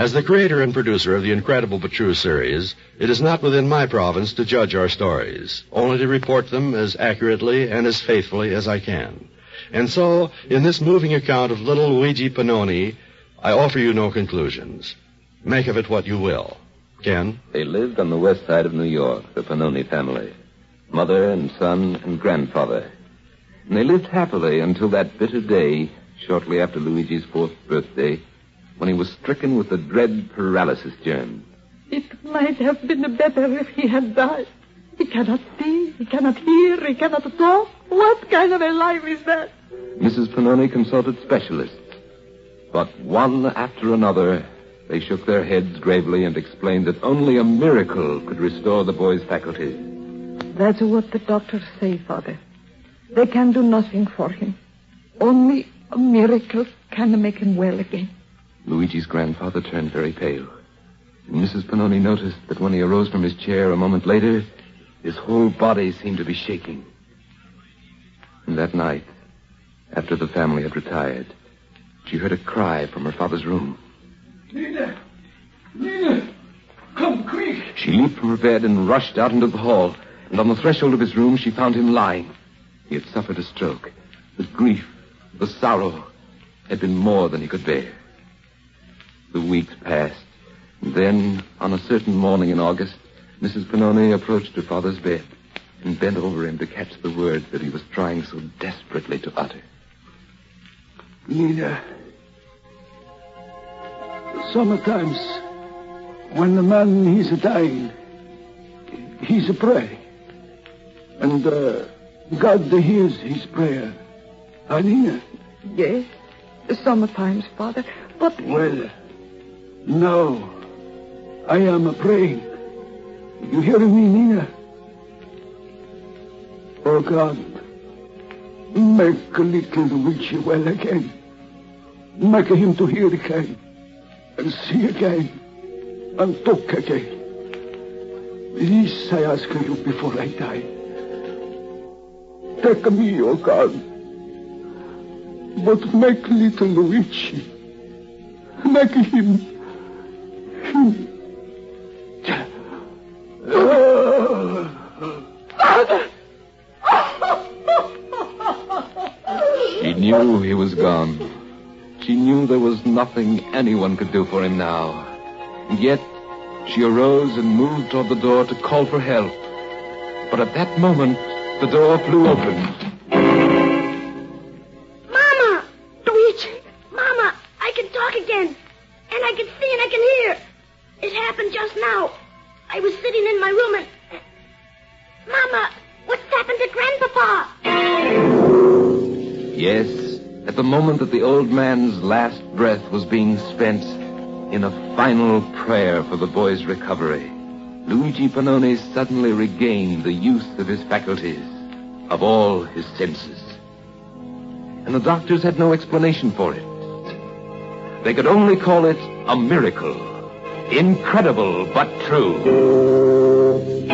As the creator and producer of the Incredible but True series, it is not within my province to judge our stories, only to report them as accurately and as faithfully as I can. And so, in this moving account of little Luigi Panoni, I offer you no conclusions. Make of it what you will. Ken? They lived on the west side of New York, the Panoni family. Mother and son and grandfather. And they lived happily until that bitter day, shortly after Luigi's fourth birthday, when he was stricken with the dread paralysis germ. It might have been better if he had died. He cannot see, he cannot hear, he cannot talk. What kind of a life is that? Mrs. Panoni consulted specialists. But one after another, they shook their heads gravely and explained that only a miracle could restore the boy's faculties. That's what the doctors say, Father. They can do nothing for him. Only a miracle can make him well again. Luigi's grandfather turned very pale. And Mrs. Panoni noticed that when he arose from his chair a moment later, his whole body seemed to be shaking. And that night, after the family had retired, she heard a cry from her father's room. Nina! Nina! Come quick! She leaped from her bed and rushed out into the hall. And on the threshold of his room, she found him lying. He had suffered a stroke. The grief, the sorrow, had been more than he could bear. The weeks passed. Then, on a certain morning in August, Mrs. Panoni approached her father's bed and bent over him to catch the words that he was trying so desperately to utter. Nina. Sometimes, when the man he's a dying, he's a pray. And uh, God hears his prayer. Nina? Yes, sometimes, Father. But Well, now, I am praying. You hear me, Nina? Oh, God, make little Luigi well again. Make him to hear again, and see again, and talk again. This I ask you before I die. Take me, oh God, but make little Luigi, make him, She knew he was gone. She knew there was nothing anyone could do for him now. And yet, she arose and moved toward the door to call for help. But at that moment, the door flew open. Mama! Luigi! Mama! I can talk again. And I can see and I can hear. It happened just now. I was sitting in my room and. Mama! What's happened to Grandpapa? Yes, at the moment that the old man's last breath was being spent in a final prayer for the boy's recovery, Luigi Panoni suddenly regained the use of his faculties, of all his senses. And the doctors had no explanation for it. They could only call it a miracle. Incredible but true.